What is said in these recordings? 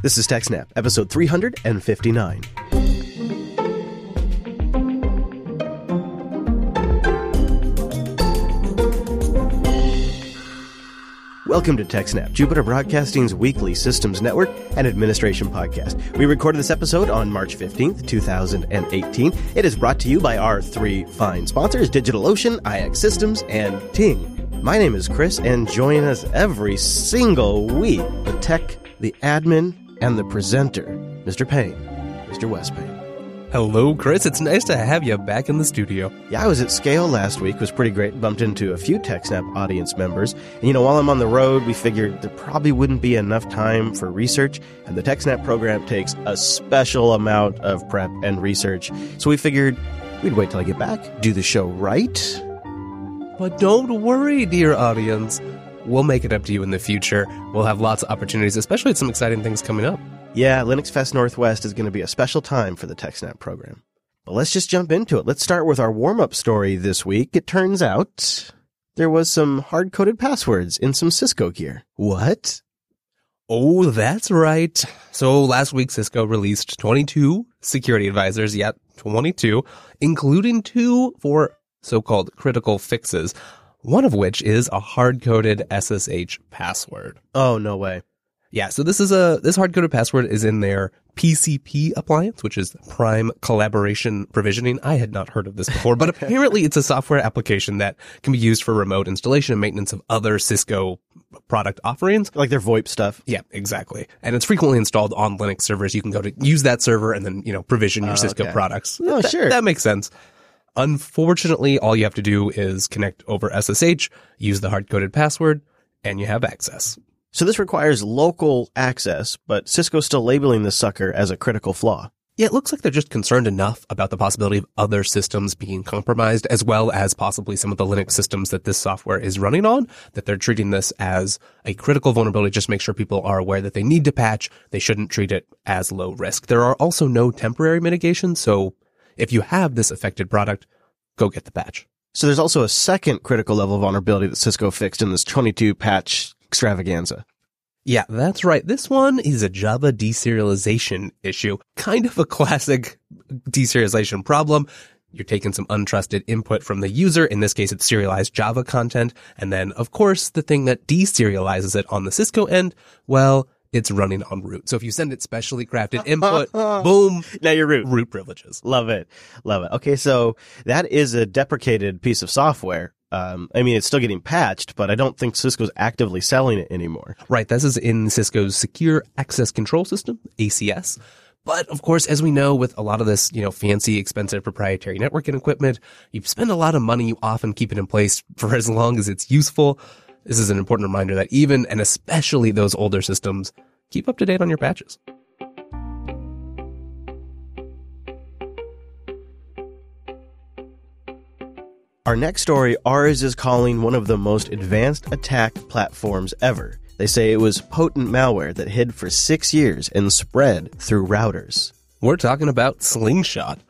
This is TechSnap, episode 359. Welcome to TechSnap, Jupiter Broadcasting's weekly systems network and administration podcast. We recorded this episode on March 15th, 2018. It is brought to you by our three fine sponsors, DigitalOcean, IX Systems, and Ting. My name is Chris, and join us every single week, the tech, the admin, and the presenter, Mr. Payne, Mr. Wes Payne. Hello, Chris. It's nice to have you back in the studio. Yeah, I was at Scale last week. It was pretty great. Bumped into a few TechSnap audience members. And, you know, while I'm on the road, we figured there probably wouldn't be enough time for research. And the TechSnap program takes a special amount of prep and research. So we figured we'd wait till I get back, do the show right. But don't worry, dear audience. We'll make it up to you in the future. We'll have lots of opportunities, especially with some exciting things coming up. Yeah, Linux Fest Northwest is going to be a special time for the TechSnap program. But let's just jump into it. Let's start with our warm up story this week. It turns out there was some hard coded passwords in some Cisco gear. What? Oh, that's right. So last week, Cisco released 22 security advisors, yet 22, including two for so-called critical fixes, one of which is a hard-coded SSH password. Oh, no way. Yeah, so this is a this hard-coded password is in their PCP appliance, which is Prime Collaboration Provisioning. I had not heard of this before, but apparently it's a software application that can be used for remote installation and maintenance of other Cisco product offerings. Like their VoIP stuff. Yeah, exactly. And it's frequently installed on Linux servers. You can go to use that server and then, you know, provision your Oh, Cisco okay. products. Oh, That- sure. That makes sense. Unfortunately, all you have to do is connect over SSH, use the hard-coded password, and you have access. So this requires local access, but Cisco's still labeling this sucker as a critical flaw. Yeah, it looks like they're just concerned enough about the possibility of other systems being compromised, as well as possibly some of the Linux systems that this software is running on, that they're treating this as a critical vulnerability. Just make sure people are aware that they need to patch. They shouldn't treat it as low risk. There are also no temporary mitigations. So if you have this affected product, go get the patch. So there's also a second critical level of vulnerability that Cisco fixed in this 22 patch extravaganza. Yeah, that's right. This one is a Java deserialization issue. Kind of a classic deserialization problem. You're taking some untrusted input from the user. In this case, it's serialized Java content. And then, of course, the thing that deserializes it on the Cisco end, well, it's running on root. So if you send it specially crafted input, boom, Now you're root. root privileges. Love it. Love it. Okay, so that is a deprecated piece of software. Um, I mean, it's still getting patched, but I don't think Cisco's actively selling it anymore. Right. This is in Cisco's Secure Access Control System, ACS. But of course, as we know with a lot of this, you know, fancy, expensive proprietary networking equipment, you spend a lot of money, you often keep it in place for as long as it's useful. This is an important reminder that even and especially those older systems, keep up to date on your patches. Our next story, Ars is calling one of the most advanced attack platforms ever. They say it was potent malware that hid for six years and spread through routers. We're talking about Slingshot,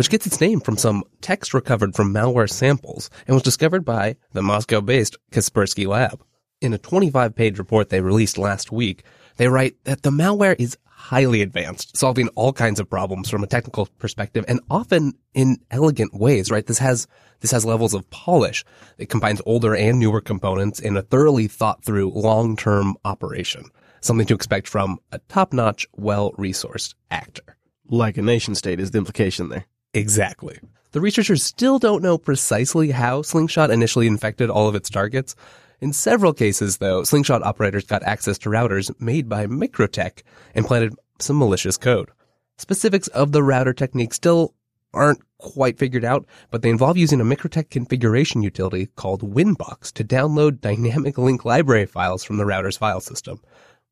which gets its name from some text recovered from malware samples and was discovered by the Moscow-based Kaspersky Lab. In a 25-page report they released last week, they write that the malware is highly advanced, solving all kinds of problems from a technical perspective and often in elegant ways, right? This has, this has levels of polish. It combines older and newer components in a thoroughly thought through long-term operation. Something to expect from a top-notch, well-resourced actor. Like a nation state is the implication there. Exactly. The researchers still don't know precisely how Slingshot initially infected all of its targets. In several cases, though, Slingshot operators got access to routers made by MikroTik and planted some malicious code. Specifics of the router technique still aren't quite figured out, but they involve using a MikroTik configuration utility called Winbox to download dynamic link library files from the router's file system.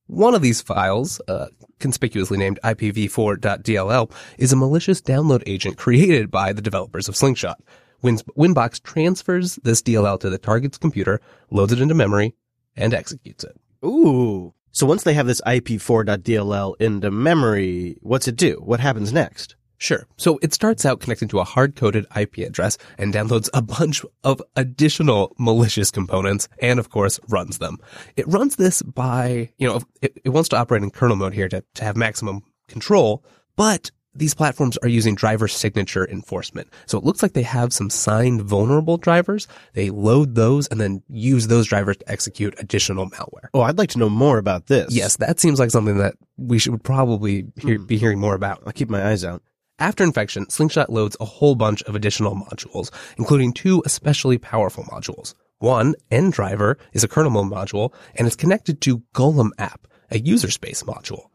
One of these files, uh, conspicuously named IPv4.dll, is a malicious download agent created by the developers of Slingshot. Win- Winbox transfers this DLL to the target's computer, loads it into memory, and executes it. Ooh. So once they have this IP4.dll into memory, what's it do? What happens next? Sure. So it starts out connecting to a hard-coded IP address and downloads a bunch of additional malicious components and of course runs them. It runs this by, you know, it, it wants to operate in kernel mode here to, to have maximum control, but these platforms are using driver signature enforcement. So it looks like they have some signed vulnerable drivers. They load those and then use those drivers to execute additional malware. Oh, I'd like to know more about this. Yes, that seems like something that we should probably hear, hmm. be hearing more about. I'll keep my eyes out. After infection, Slingshot loads a whole bunch of additional modules, including two especially powerful modules. One, NDriver, is a kernel mode module and is connected to GollumApp, a user space module.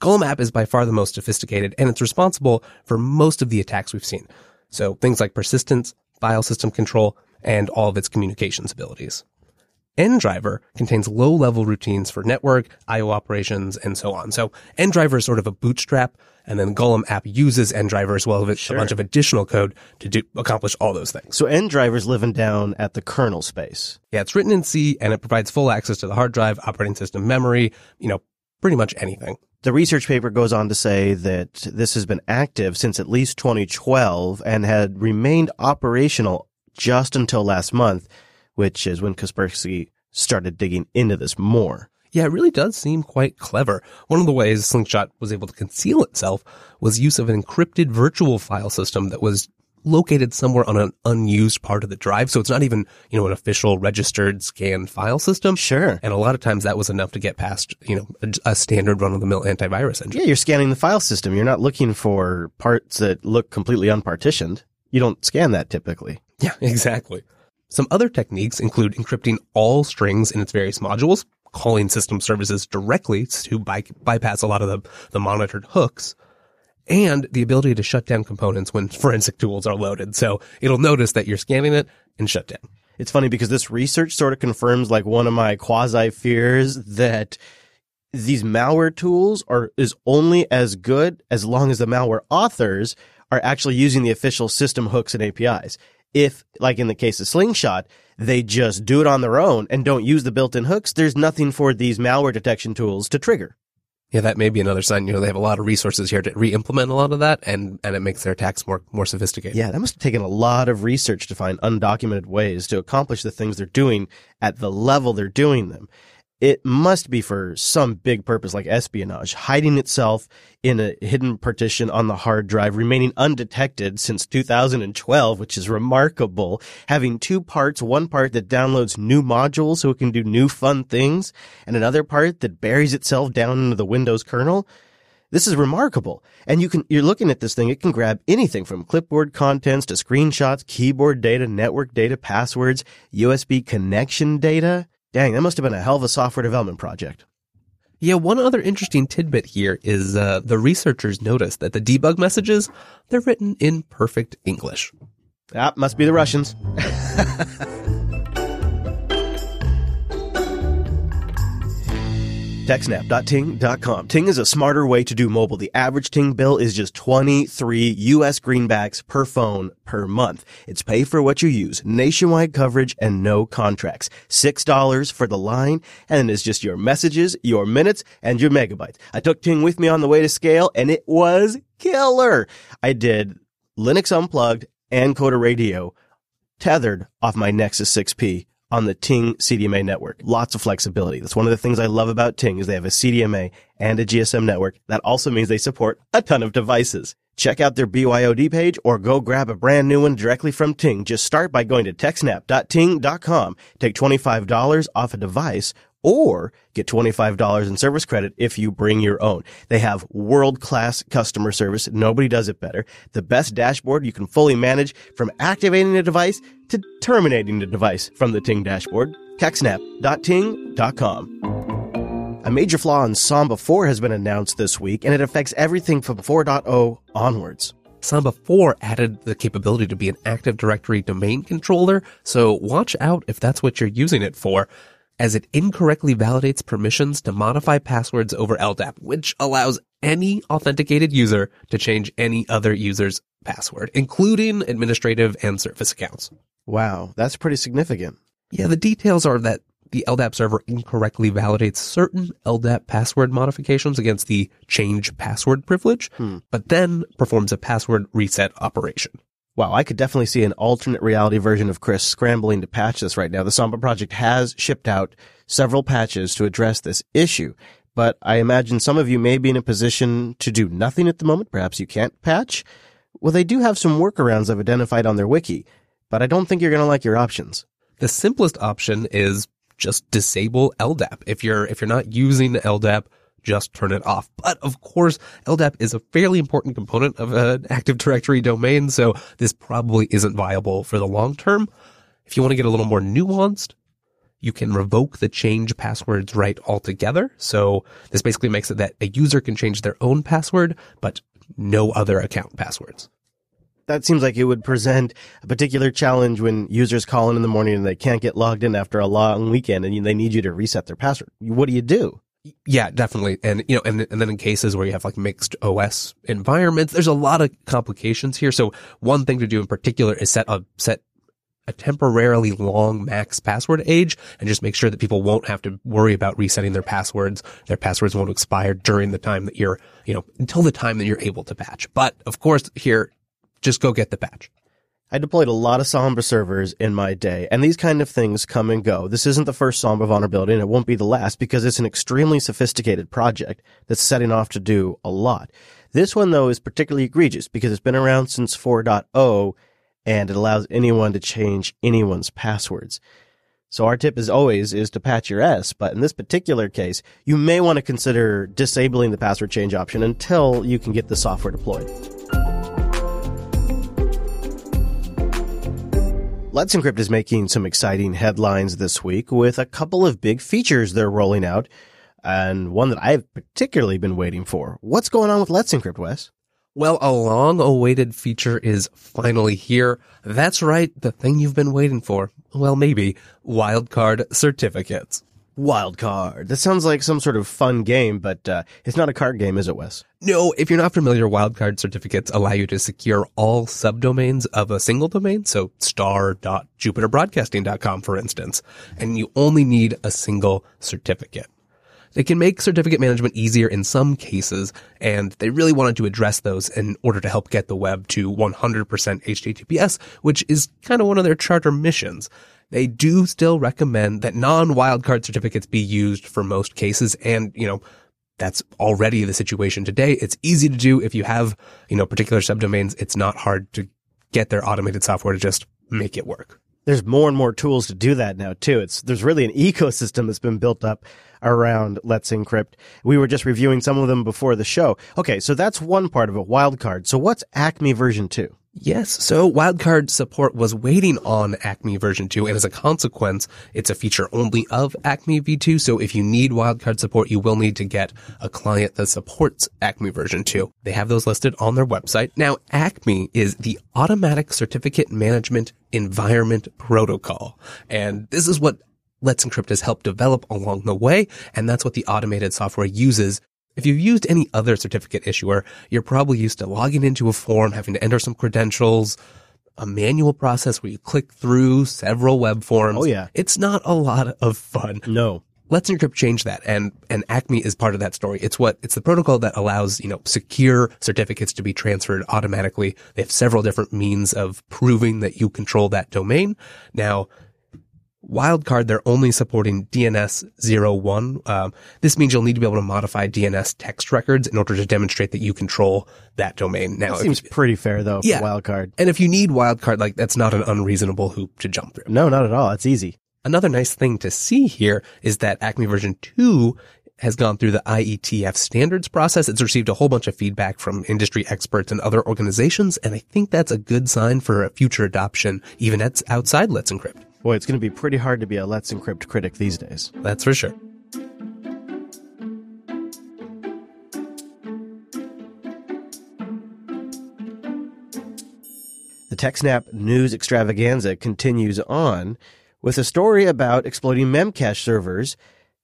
GollumApp is by far the most sophisticated and it's responsible for most of the attacks we've seen. So things like persistence, file system control, and all of its communications abilities. NDriver contains low level routines for network, IO operations, and so on. So NDriver is sort of a bootstrap, and then GollumApp uses NDriver as well as Sure. a bunch of additional code to do, accomplish all those things. So NDriver's living down at the kernel space. Yeah, it's written in C and it provides full access to the hard drive, operating system memory, you know, pretty much anything. The research paper goes on to say that this has been active since at least 2012 and had remained operational just until last month, which is when Kaspersky started digging into this more. Yeah, it really does seem quite clever. One of the ways Slingshot was able to conceal itself was use of an encrypted virtual file system that was located somewhere on an unused part of the drive. So it's not even, you know, an official registered scanned file system. Sure. And a lot of times that was enough to get past, you know, a, a standard run of the mill antivirus engine. Yeah, you're scanning the file system. You're not looking for parts that look completely unpartitioned. You don't scan that typically. Yeah, exactly. Some other techniques include encrypting all strings in its various modules, calling system services directly to by- bypass a lot of the, the monitored hooks, and the ability to shut down components when forensic tools are loaded. So it'll notice that you're scanning it and shut down. It's funny because this research sort of confirms like one of my quasi fears that these malware tools are is only as good as long as the malware authors are actually using the official system hooks and APIs. If, like in the case of Slingshot, they just do it on their own and don't use the built-in hooks, there's nothing for these malware detection tools to trigger. Yeah, that may be another sign. You know, they have a lot of resources here to re-implement a lot of that, and and it makes their attacks more more sophisticated. Yeah, that must have taken a lot of research to find undocumented ways to accomplish the things they're doing at the level they're doing them. It must be for some big purpose like espionage, hiding itself in a hidden partition on the hard drive, remaining undetected since 2012, which is remarkable. Having two parts, one part that downloads new modules so it can do new fun things, and another part that buries itself down into the Windows kernel. This is remarkable. And you can, you're looking at this thing, it can grab anything from clipboard contents to screenshots, keyboard data, network data, passwords, USB connection data. Dang, that must have been a hell of a software development project. Yeah, one other interesting tidbit here is uh, the researchers noticed that the debug messages they're written in perfect English. That must be the Russians. TechSnap.ting.com. Ting is a smarter way to do mobile. The average Ting bill is just 23 US greenbacks per phone per month. It's pay for what you use, nationwide coverage, and no contracts. $6 for the line, and it's just your messages, your minutes, and your megabytes. I took Ting with me on the way to scale, and it was killer. I did Linux Unplugged and Coder Radio tethered off my Nexus 6P on the Ting CDMA network. Lots of flexibility. That's one of the things I love about Ting is they have a CDMA and a GSM network. That also means they support a ton of devices. Check out their BYOD page or go grab a brand new one directly from Ting. Just start by going to techsnap.ting.com. Take $25 off a device or get $25 in service credit if you bring your own. They have world-class customer service. Nobody does it better. The best dashboard you can fully manage from activating a device to terminating the device from the Ting dashboard. TechSnap.ting.com. A major flaw in Samba 4 has been announced this week, and it affects everything from 4.0 onwards. Samba 4 added the capability to be an Active Directory domain controller, so watch out if that's what you're using it for, as it incorrectly validates permissions to modify passwords over LDAP, which allows any authenticated user to change any other user's password, including administrative and service accounts. Wow, that's pretty significant. Yeah, the details are that the LDAP server incorrectly validates certain LDAP password modifications against the change password privilege, hmm. but then performs a password reset operation. Wow, I could definitely see an alternate reality version of Chris scrambling to patch this right now. The Samba project has shipped out several patches to address this issue, but I imagine some of you may be in a position to do nothing at the moment. Perhaps you can't patch. Well, they do have some workarounds I've identified on their wiki, but I don't think you're going to like your options. The simplest option is just disable LDAP. If you're, if you're not using LDAP, just turn it off. But of course, LDAP is a fairly important component of an Active Directory domain, so this probably isn't viable for the long term. If you want to get a little more nuanced, you can revoke the change passwords right altogether. So this basically makes it that a user can change their own password, but no other account passwords. That seems like it would present a particular challenge when users call in in the morning and they can't get logged in after a long weekend and they need you to reset their password. What do you do? Yeah, definitely. And, you know, and, and then in cases where you have like mixed OS environments, there's a lot of complications here. So one thing to do in particular is set a, set a temporarily long max password age and just make sure that people won't have to worry about resetting their passwords. Their passwords won't expire during the time that you're, you know, until the time that you're able to patch. But of course here, just go get the patch. I deployed a lot of Samba servers in my day, and these kind of things come and go. This isn't the first Samba vulnerability, and it won't be the last because it's an extremely sophisticated project that's setting off to do a lot. This one, though, is particularly egregious because it's been around since 4.0 and it allows anyone to change anyone's passwords. So our tip as always is to patch your S, but in this particular case, you may want to consider disabling the password change option until you can get the software deployed. Let's Encrypt is making some exciting headlines this week with a couple of big features they're rolling out, and one that I've particularly been waiting for. What's going on with Let's Encrypt, Wes? Well, a long awaited feature is finally here. That's right, the thing you've been waiting for. Well, maybe wildcard certificates. Wildcard. That sounds like some sort of fun game, but uh, it's not a card game, is it, Wes? No, if you're not familiar, wildcard certificates allow you to secure all subdomains of a single domain. So star.jupiterbroadcasting.com, for instance, and you only need a single certificate. They can make certificate management easier in some cases, and they really wanted to address those in order to help get the web to 100% HTTPS, which is kind of one of their charter missions. They do still recommend that non-wildcard certificates be used for most cases, and, you know, that's already the situation today. It's easy to do if you have, you know, particular subdomains. It's not hard to get their automated software to just make it work there's more and more tools to do that now too. It's there's really an ecosystem that's been built up around Let's Encrypt. We were just reviewing some of them before the show. Okay, so that's one part of it, wildcard. So what's Acme version 2? Yes, so wildcard support was waiting on Acme version 2, and as a consequence, it's a feature only of Acme v2, so if you need wildcard support, you will need to get a client that supports Acme version 2. They have those listed on their website. Now, Acme is the Automatic Certificate Management Environment Protocol, and this is what Let's Encrypt has helped develop along the way, and that's what the automated software uses if you've used any other certificate issuer, you're probably used to logging into a form, having to enter some credentials, a manual process where you click through several web forms. Oh, yeah. It's not a lot of fun. No. Let's Encrypt change that, and and Acme is part of that story. It's what it's the protocol that allows you know secure certificates to be transferred automatically. They have several different means of proving that you control that domain. Now, Wildcard, they're only supporting DNS 01. Um, this means you'll need to be able to modify DNS text records in order to demonstrate that you control that domain. Now, that seems if, pretty fair though. Yeah. Wildcard. And if you need wildcard, like that's not an unreasonable hoop to jump through. No, not at all. It's easy. Another nice thing to see here is that Acme version 2 has gone through the IETF standards process. It's received a whole bunch of feedback from industry experts and other organizations, and I think that's a good sign for a future adoption, even outside Let's Encrypt. Boy, it's going to be pretty hard to be a Let's Encrypt critic these days. That's for sure. The TechSnap news extravaganza continues on with a story about exploiting Memcache servers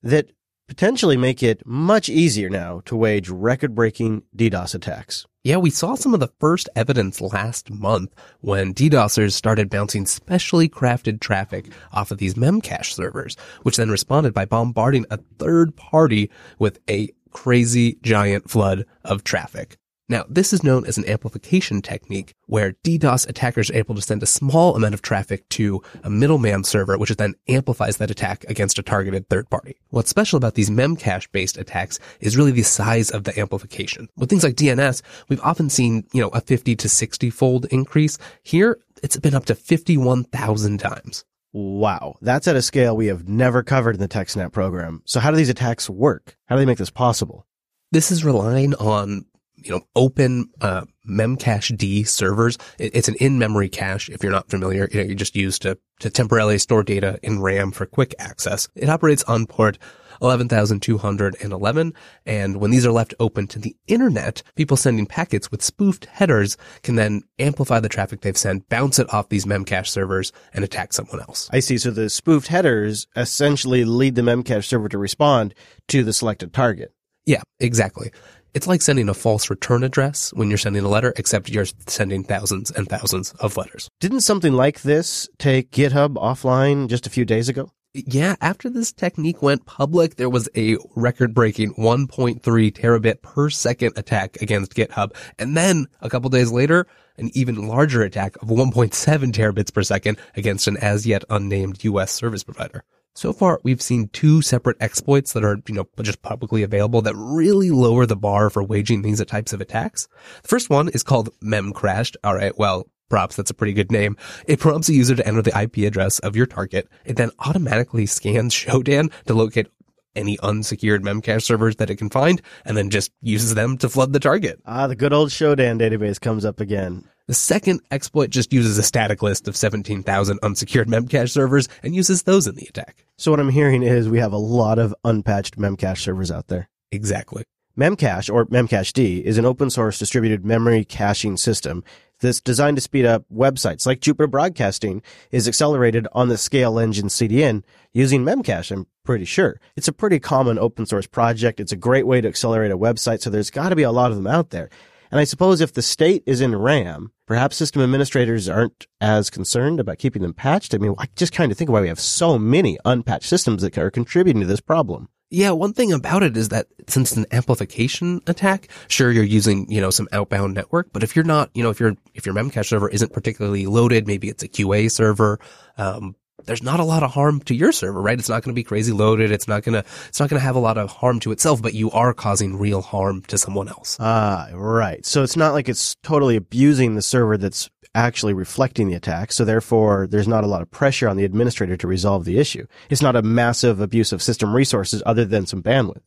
that potentially make it much easier now to wage record-breaking DDoS attacks. Yeah, we saw some of the first evidence last month when DDoSers started bouncing specially crafted traffic off of these Memcache servers, which then responded by bombarding a third party with a crazy giant flood of traffic. Now, this is known as an amplification technique where DDoS attackers are able to send a small amount of traffic to a middleman server, which then amplifies that attack against a targeted third party. What's special about these memcache based attacks is really the size of the amplification. With things like DNS, we've often seen, you know, a 50 to 60 fold increase. Here, it's been up to 51,000 times. Wow, that's at a scale we have never covered in the TechSnap program. So how do these attacks work? How do they make this possible? This is relying on you know, open uh, memcached servers. it's an in-memory cache. If you're not familiar, you know, you just use to to temporarily store data in RAM for quick access. It operates on port 11,211. And when these are left open to the internet, people sending packets with spoofed headers can then amplify the traffic they've sent, bounce it off these memcache servers and attack someone else. I see. So the spoofed headers essentially lead the memcache server to respond to the selected target. Yeah, exactly. It's like sending a false return address when you're sending a letter, except you're sending thousands and thousands of letters. Didn't something like this take GitHub offline just a few days ago? Yeah, after this technique went public, there was a record breaking 1.3 terabit per second attack against GitHub. And then a couple days later, an even larger attack of 1.7 terabits per second against an as yet unnamed US service provider. So far, we've seen two separate exploits that are, you know, just publicly available that really lower the bar for waging these types of attacks. The first one is called memcrashed. All right. Well, props. That's a pretty good name. It prompts a user to enter the IP address of your target. It then automatically scans Shodan to locate any unsecured memcache servers that it can find and then just uses them to flood the target. Ah, the good old Shodan database comes up again. The second exploit just uses a static list of 17,000 unsecured Memcache servers and uses those in the attack. So what I'm hearing is we have a lot of unpatched Memcache servers out there. Exactly. Memcache or Memcached is an open source distributed memory caching system that's designed to speed up websites like Jupiter Broadcasting is accelerated on the Scale Engine CDN using Memcache, I'm pretty sure. It's a pretty common open source project. It's a great way to accelerate a website. So there's got to be a lot of them out there. And I suppose if the state is in RAM, perhaps system administrators aren't as concerned about keeping them patched. I mean, I just kind of think why we have so many unpatched systems that are contributing to this problem. Yeah, one thing about it is that since it's an amplification attack, sure you're using, you know, some outbound network, but if you're not, you know, if your if your memcache server isn't particularly loaded, maybe it's a QA server, um, there's not a lot of harm to your server, right? It's not going to be crazy loaded. It's not going to, it's not going to have a lot of harm to itself, but you are causing real harm to someone else. Ah, right. So it's not like it's totally abusing the server that's actually reflecting the attack. So therefore, there's not a lot of pressure on the administrator to resolve the issue. It's not a massive abuse of system resources other than some bandwidth.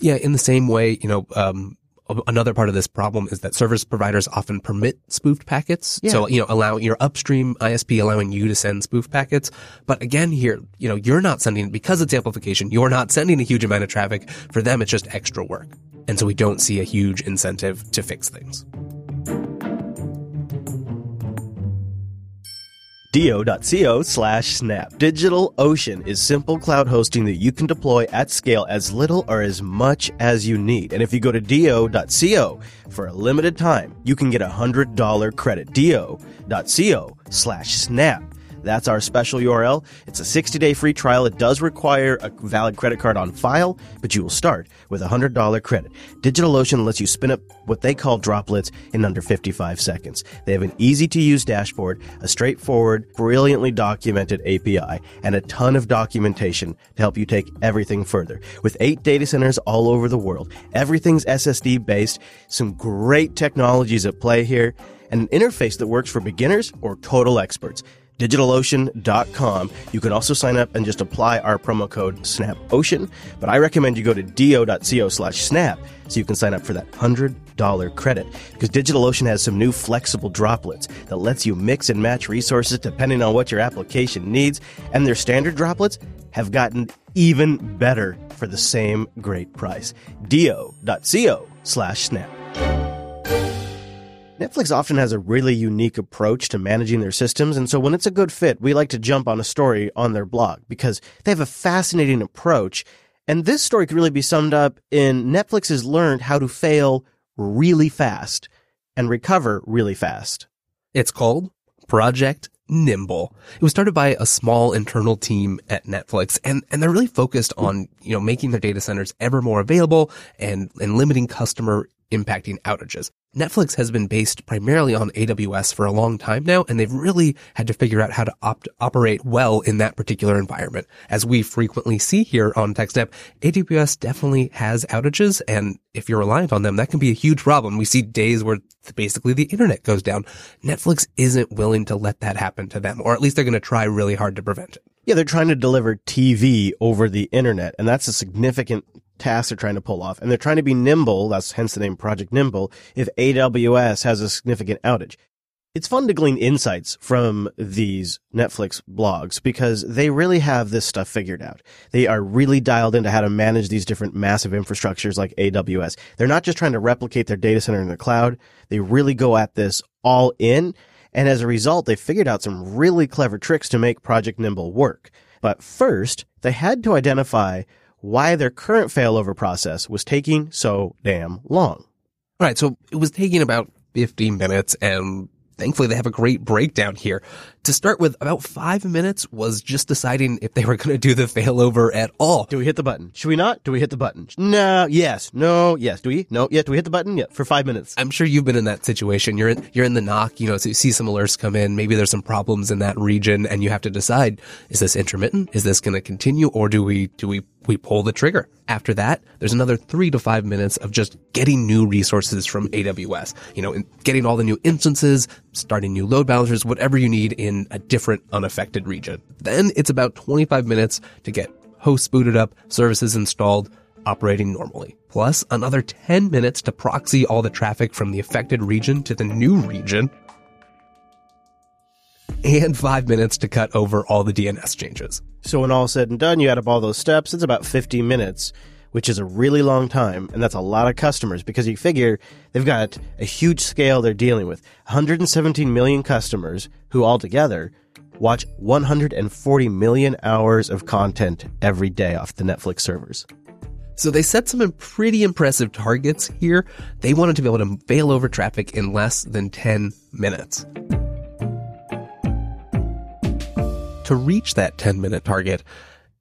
Yeah, in the same way, you know, um, another part of this problem is that service providers often permit spoofed packets. Yeah. So, you know, allow your upstream ISP allowing you to send spoof packets. But again, here, you know, you're not sending, because it's amplification, you're not sending a huge amount of traffic. For them, it's just extra work. And so we don't see a huge incentive to fix things. do.co slash snap. DigitalOcean is simple cloud hosting that you can deploy at scale as little or as much as you need. And if you go to do.co for a limited time, you can get a $100 credit. do.co slash snap. That's our special URL. It's a 60 day free trial. It does require a valid credit card on file, but you will start with a $100 credit. DigitalOcean lets you spin up what they call droplets in under 55 seconds. They have an easy to use dashboard, a straightforward, brilliantly documented API, and a ton of documentation to help you take everything further. With eight data centers all over the world, everything's SSD based, some great technologies at play here, and an interface that works for beginners or total experts digitalocean.com. You can also sign up and just apply our promo code SNAPOcean, but I recommend you go to do.co slash snap so you can sign up for that $100 credit because DigitalOcean has some new flexible droplets that lets you mix and match resources depending on what your application needs, and their standard droplets have gotten even better for the same great price. do.co slash snap. Netflix often has a really unique approach to managing their systems, and so when it's a good fit, we like to jump on a story on their blog because they have a fascinating approach And this story could really be summed up in Netflix has learned how to fail really fast and recover really fast. It's called Project Nimble. It was started by a small internal team at Netflix and, and they're really focused on, you know, making their data centers ever more available and, and limiting customer impacting outages. Netflix has been based primarily on AWS for a long time now, and they've really had to figure out how to opt- operate well in that particular environment. As we frequently see here on TechSnap, AWS definitely has outages, and if you're reliant on them, that can be a huge problem. We see days where basically the internet goes down. Netflix isn't willing to let that happen to them, or at least they're going to try really hard to prevent it. Yeah, they're trying to deliver TV over the internet, and that's a significant task they're trying to pull off. And they're trying to be nimble, that's hence the name Project Nimble, if AWS has a significant outage. It's fun to glean insights from these Netflix blogs because they really have this stuff figured out. They are really dialed into how to manage these different massive infrastructures like AWS. They're not just trying to replicate their data center in the cloud. They really go at this all in. And as a result, they figured out some really clever tricks to make Project Nimble work. But first, they had to identify why their current failover process was taking so damn long. All right. So it was taking about 15 minutes and thankfully they have a great breakdown here. To start with, about five minutes was just deciding if they were going to do the failover at all. Do we hit the button? Should we not? Do we hit the button? No, yes, no, yes. Do we? No, yes. Do we hit the button? Yeah, for five minutes. I'm sure you've been in that situation. You're in, you're in the NOC, you know, so you see some alerts come in. Maybe there's some problems in that region and you have to decide, is this intermittent? Is this going to continue or do we, do we we pull the trigger. After that, there's another three to five minutes of just getting new resources from AWS. You know, getting all the new instances, starting new load balancers, whatever you need in a different unaffected region. Then it's about 25 minutes to get hosts booted up, services installed, operating normally. Plus another 10 minutes to proxy all the traffic from the affected region to the new region. And five minutes to cut over all the DNS changes. So when all said and done, you add up all those steps, it's about 50 minutes, which is a really long time. And that's a lot of customers because you figure they've got a huge scale they're dealing with. 117 million customers who altogether watch 140 million hours of content every day off the Netflix servers. So they set some pretty impressive targets here. They wanted to be able to fail over traffic in less than 10 minutes. To reach that 10 minute target,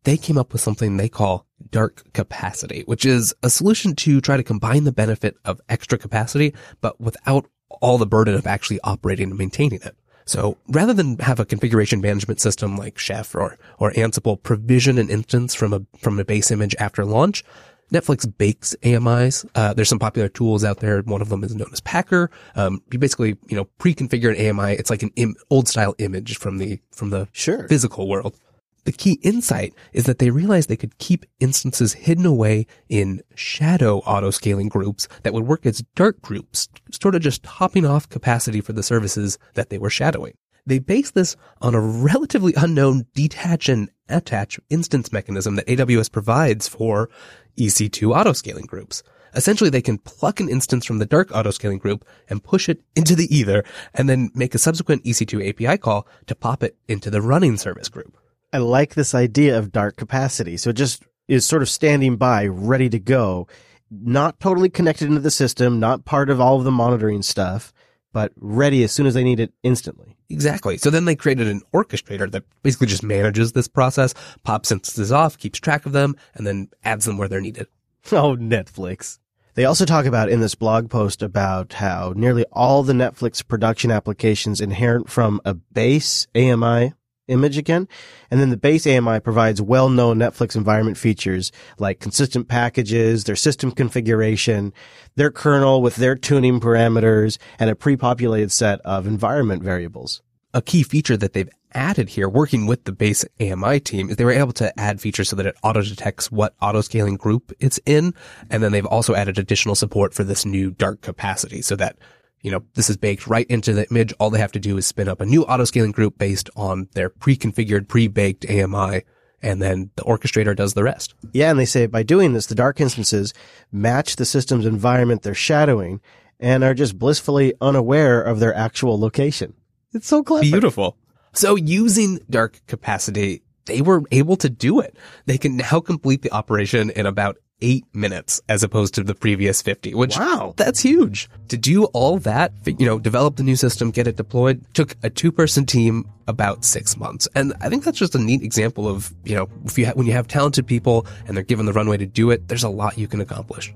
they came up with something they call dark capacity, which is a solution to try to combine the benefit of extra capacity, but without all the burden of actually operating and maintaining it. So rather than have a configuration management system like Chef or, or Ansible provision an instance from a, from a base image after launch, Netflix bakes AMIs. Uh, there's some popular tools out there. One of them is known as Packer. Um, you basically, you know, pre-configure an AMI. It's like an Im- old style image from the, from the sure. physical world. The key insight is that they realized they could keep instances hidden away in shadow autoscaling groups that would work as dark groups, sort of just topping off capacity for the services that they were shadowing. They base this on a relatively unknown detach and attach instance mechanism that AWS provides for EC2 autoscaling groups. Essentially, they can pluck an instance from the dark autoscaling group and push it into the ether and then make a subsequent EC2 API call to pop it into the running service group. I like this idea of dark capacity. So it just is sort of standing by, ready to go, not totally connected into the system, not part of all of the monitoring stuff, but ready as soon as they need it instantly. Exactly. So then they created an orchestrator that basically just manages this process, pops instances off, keeps track of them, and then adds them where they're needed. Oh, Netflix. They also talk about in this blog post about how nearly all the Netflix production applications inherent from a base AMI image again. And then the base AMI provides well-known Netflix environment features like consistent packages, their system configuration, their kernel with their tuning parameters, and a pre-populated set of environment variables. A key feature that they've added here, working with the base AMI team, is they were able to add features so that it auto detects what auto scaling group it's in. And then they've also added additional support for this new dark capacity so that you know, this is baked right into the image. All they have to do is spin up a new auto scaling group based on their pre-configured, pre-baked AMI. And then the orchestrator does the rest. Yeah. And they say by doing this, the dark instances match the system's environment they're shadowing and are just blissfully unaware of their actual location. It's so clever. Beautiful. So using dark capacity they were able to do it. They can now complete the operation in about eight minutes as opposed to the previous 50, which Wow. that's huge. To do all that, you know, develop the new system, get it deployed, took a two person team about six months. And I think that's just a neat example of, you know, if you ha- when you have talented people and they're given the runway to do it, there's a lot you can accomplish.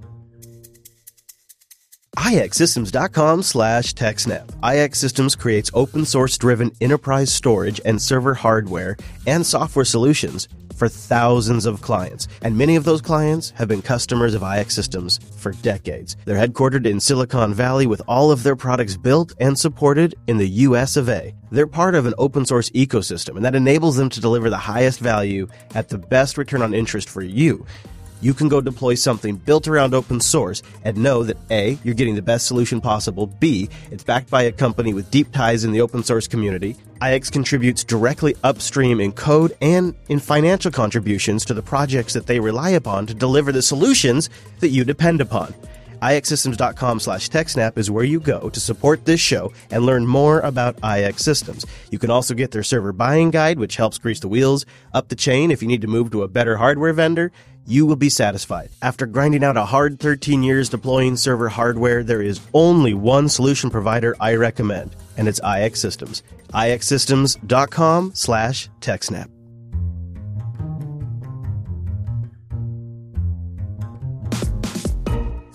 ixsystems.com slash TechSnap. IX Systems creates open source driven enterprise storage and server hardware and software solutions for thousands of clients. And many of those clients have been customers of IX Systems for decades. They're headquartered in Silicon Valley with all of their products built and supported in the US of A. They're part of an open source ecosystem and that enables them to deliver the highest value at the best return on interest for you you can go deploy something built around open source and know that A, you're getting the best solution possible, B, it's backed by a company with deep ties in the open source community. IX contributes directly upstream in code and in financial contributions to the projects that they rely upon to deliver the solutions that you depend upon. ixsystems.com slash techsnap is where you go to support this show and learn more about IX Systems. You can also get their server buying guide, which helps grease the wheels up the chain if you need to move to a better hardware vendor. You will be satisfied. After grinding out a hard 13 years deploying server hardware, there is only one solution provider I recommend, and it's IX Systems. ixsystems.com slash techsnap.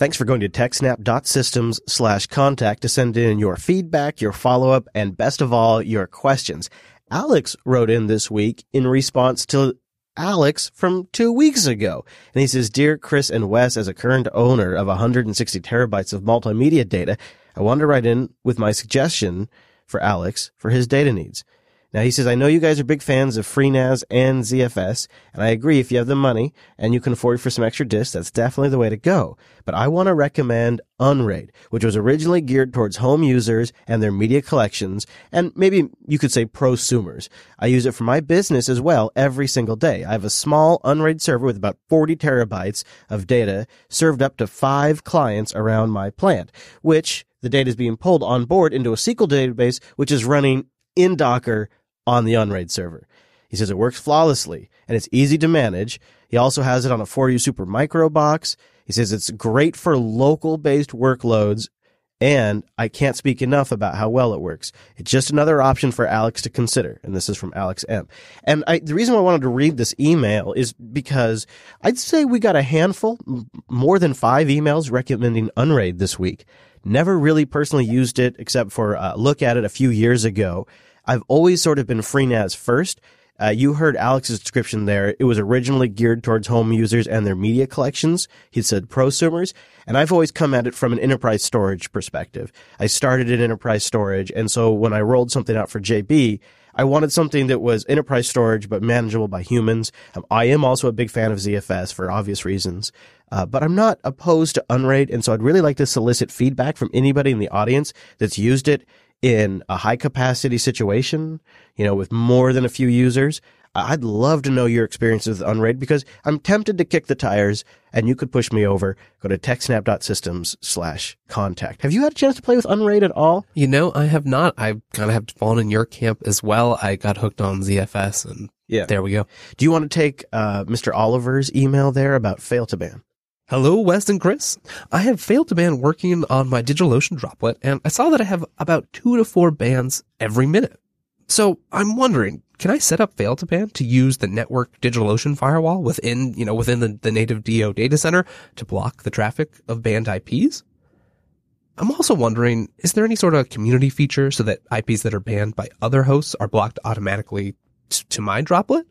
Thanks for going to techsnap.systems slash contact to send in your feedback, your follow-up, and best of all, your questions. Alex wrote in this week in response to Alex from two weeks ago. And he says, Dear Chris and Wes, as a current owner of 160 terabytes of multimedia data, I want to write in with my suggestion for Alex for his data needs. Now he says, I know you guys are big fans of FreeNAS and ZFS, and I agree if you have the money and you can afford for some extra disks, that's definitely the way to go. But I want to recommend Unraid, which was originally geared towards home users and their media collections, and maybe you could say prosumers. I use it for my business as well every single day. I have a small Unraid server with about 40 terabytes of data served up to five clients around my plant, which the data is being pulled on board into a SQL database, which is running in Docker on the Unraid server. He says it works flawlessly and it's easy to manage. He also has it on a 4U Super Micro box. He says it's great for local based workloads and I can't speak enough about how well it works. It's just another option for Alex to consider. And this is from Alex M. And I, the reason I wanted to read this email is because I'd say we got a handful, more than five emails recommending Unraid this week. Never really personally used it except for a look at it a few years ago. I've always sort of been FreeNAS first. Uh, you heard Alex's description there. It was originally geared towards home users and their media collections. He said prosumers. And I've always come at it from an enterprise storage perspective. I started in enterprise storage. And so when I rolled something out for JB, I wanted something that was enterprise storage, but manageable by humans. Um, I am also a big fan of ZFS for obvious reasons. Uh, but I'm not opposed to Unraid. And so I'd really like to solicit feedback from anybody in the audience that's used it in a high capacity situation, you know, with more than a few users. I'd love to know your experience with Unraid because I'm tempted to kick the tires and you could push me over. Go to techsnap.systems slash contact. Have you had a chance to play with Unraid at all? You know, I have not. I kind of have fallen in your camp as well. I got hooked on ZFS and Yeah. there we go. Do you want to take uh, Mr. Oliver's email there about fail2ban? Hello, Wes and Chris. I have failed to ban working on my DigitalOcean droplet, and I saw that I have about two to four bans every minute. So I'm wondering, can I set up fail2ban to use the network DigitalOcean firewall within, you know, within the, the native DO data center to block the traffic of banned IPs? I'm also wondering, is there any sort of community feature so that IPs that are banned by other hosts are blocked automatically t- to my droplet?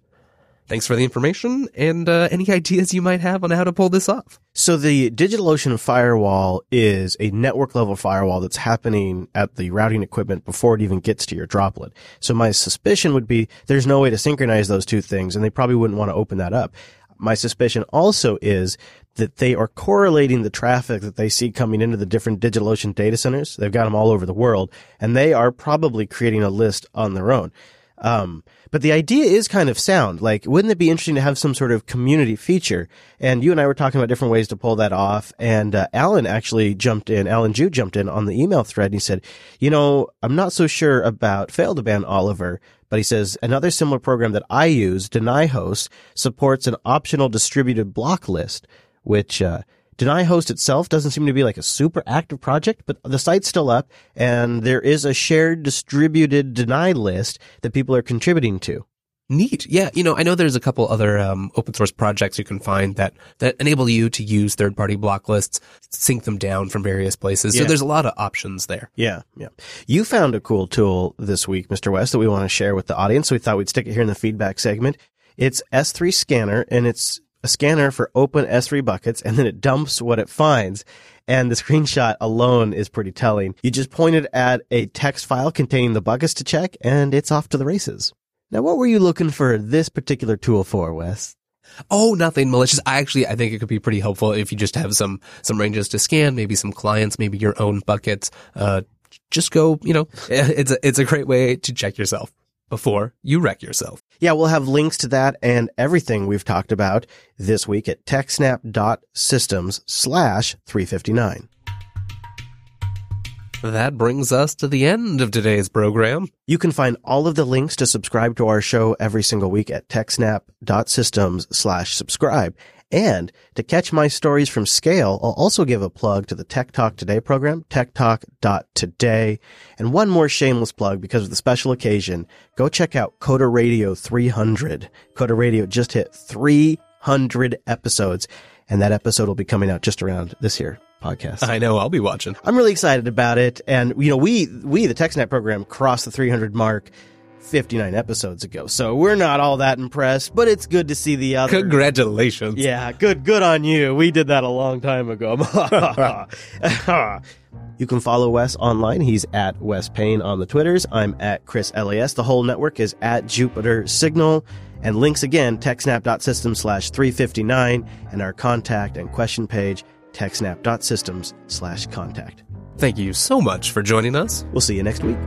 Thanks for the information and uh, any ideas you might have on how to pull this off. So the DigitalOcean firewall is a network level firewall that's happening at the routing equipment before it even gets to your droplet. So my suspicion would be there's no way to synchronize those two things and they probably wouldn't want to open that up. My suspicion also is that they are correlating the traffic that they see coming into the different DigitalOcean data centers. They've got them all over the world and they are probably creating a list on their own. Um, but the idea is kind of sound. Like, wouldn't it be interesting to have some sort of community feature? And you and I were talking about different ways to pull that off. And uh, Allan actually jumped in. Allan Jude jumped in on the email thread and he said, "You know, I'm not so sure about fail2ban Oliver." But he says another similar program that I use, DenyHost, supports an optional distributed block list, which uh, DenyHost itself doesn't seem to be like a super active project, but the site's still up and there is a shared distributed deny list that people are contributing to. Neat. Yeah. You know, I know there's a couple other um, open source projects you can find that, that enable you to use third party block lists, sync them down from various places. Yeah. So there's a lot of options there. Yeah, yeah. You found a cool tool this week, Mr. West, that we want to share with the audience. So we thought we'd stick it here in the feedback segment. It's S3 Scanner and it's a scanner for open S3 buckets and then it dumps what it finds. And the screenshot alone is pretty telling. You just pointed at a text file containing the buckets to check and it's off to the races. Now, what were you looking for this particular tool for, Wes? Oh, nothing malicious. I actually, I think it could be pretty helpful if you just have some, some ranges to scan, maybe some clients, maybe your own buckets. Uh, just go, you know, it's a, it's a great way to check yourself before you wreck yourself. Yeah, we'll have links to that and everything we've talked about this week at techsnap.systems slash 359. That brings us to the end of today's program. You can find all of the links to subscribe to our show every single week at techsnap.systems slash subscribe. And to catch my stories from scale, I'll also give a plug to the Tech Talk Today program, techtalk.today. And one more shameless plug because of the special occasion. Go check out Coder Radio 300. Coder Radio just hit 300 episodes. And that episode will be coming out just around this year podcast. I know I'll be watching. I'm really excited about it. And, you know, we, we, the TechSnap program crossed the 300 mark 59 episodes ago. So we're not all that impressed, but it's good to see the other. Congratulations. Yeah, good, good on you. We did that a long time ago. you can follow Wes online. He's at Wes Payne on the Twitters. I'm at Chris LAS. The whole network is at Jupiter Signal. And links again, techsnap.system slash 359 and our contact and question page, techsnap.systems slash contact. Thank you so much for joining us. We'll see you next week.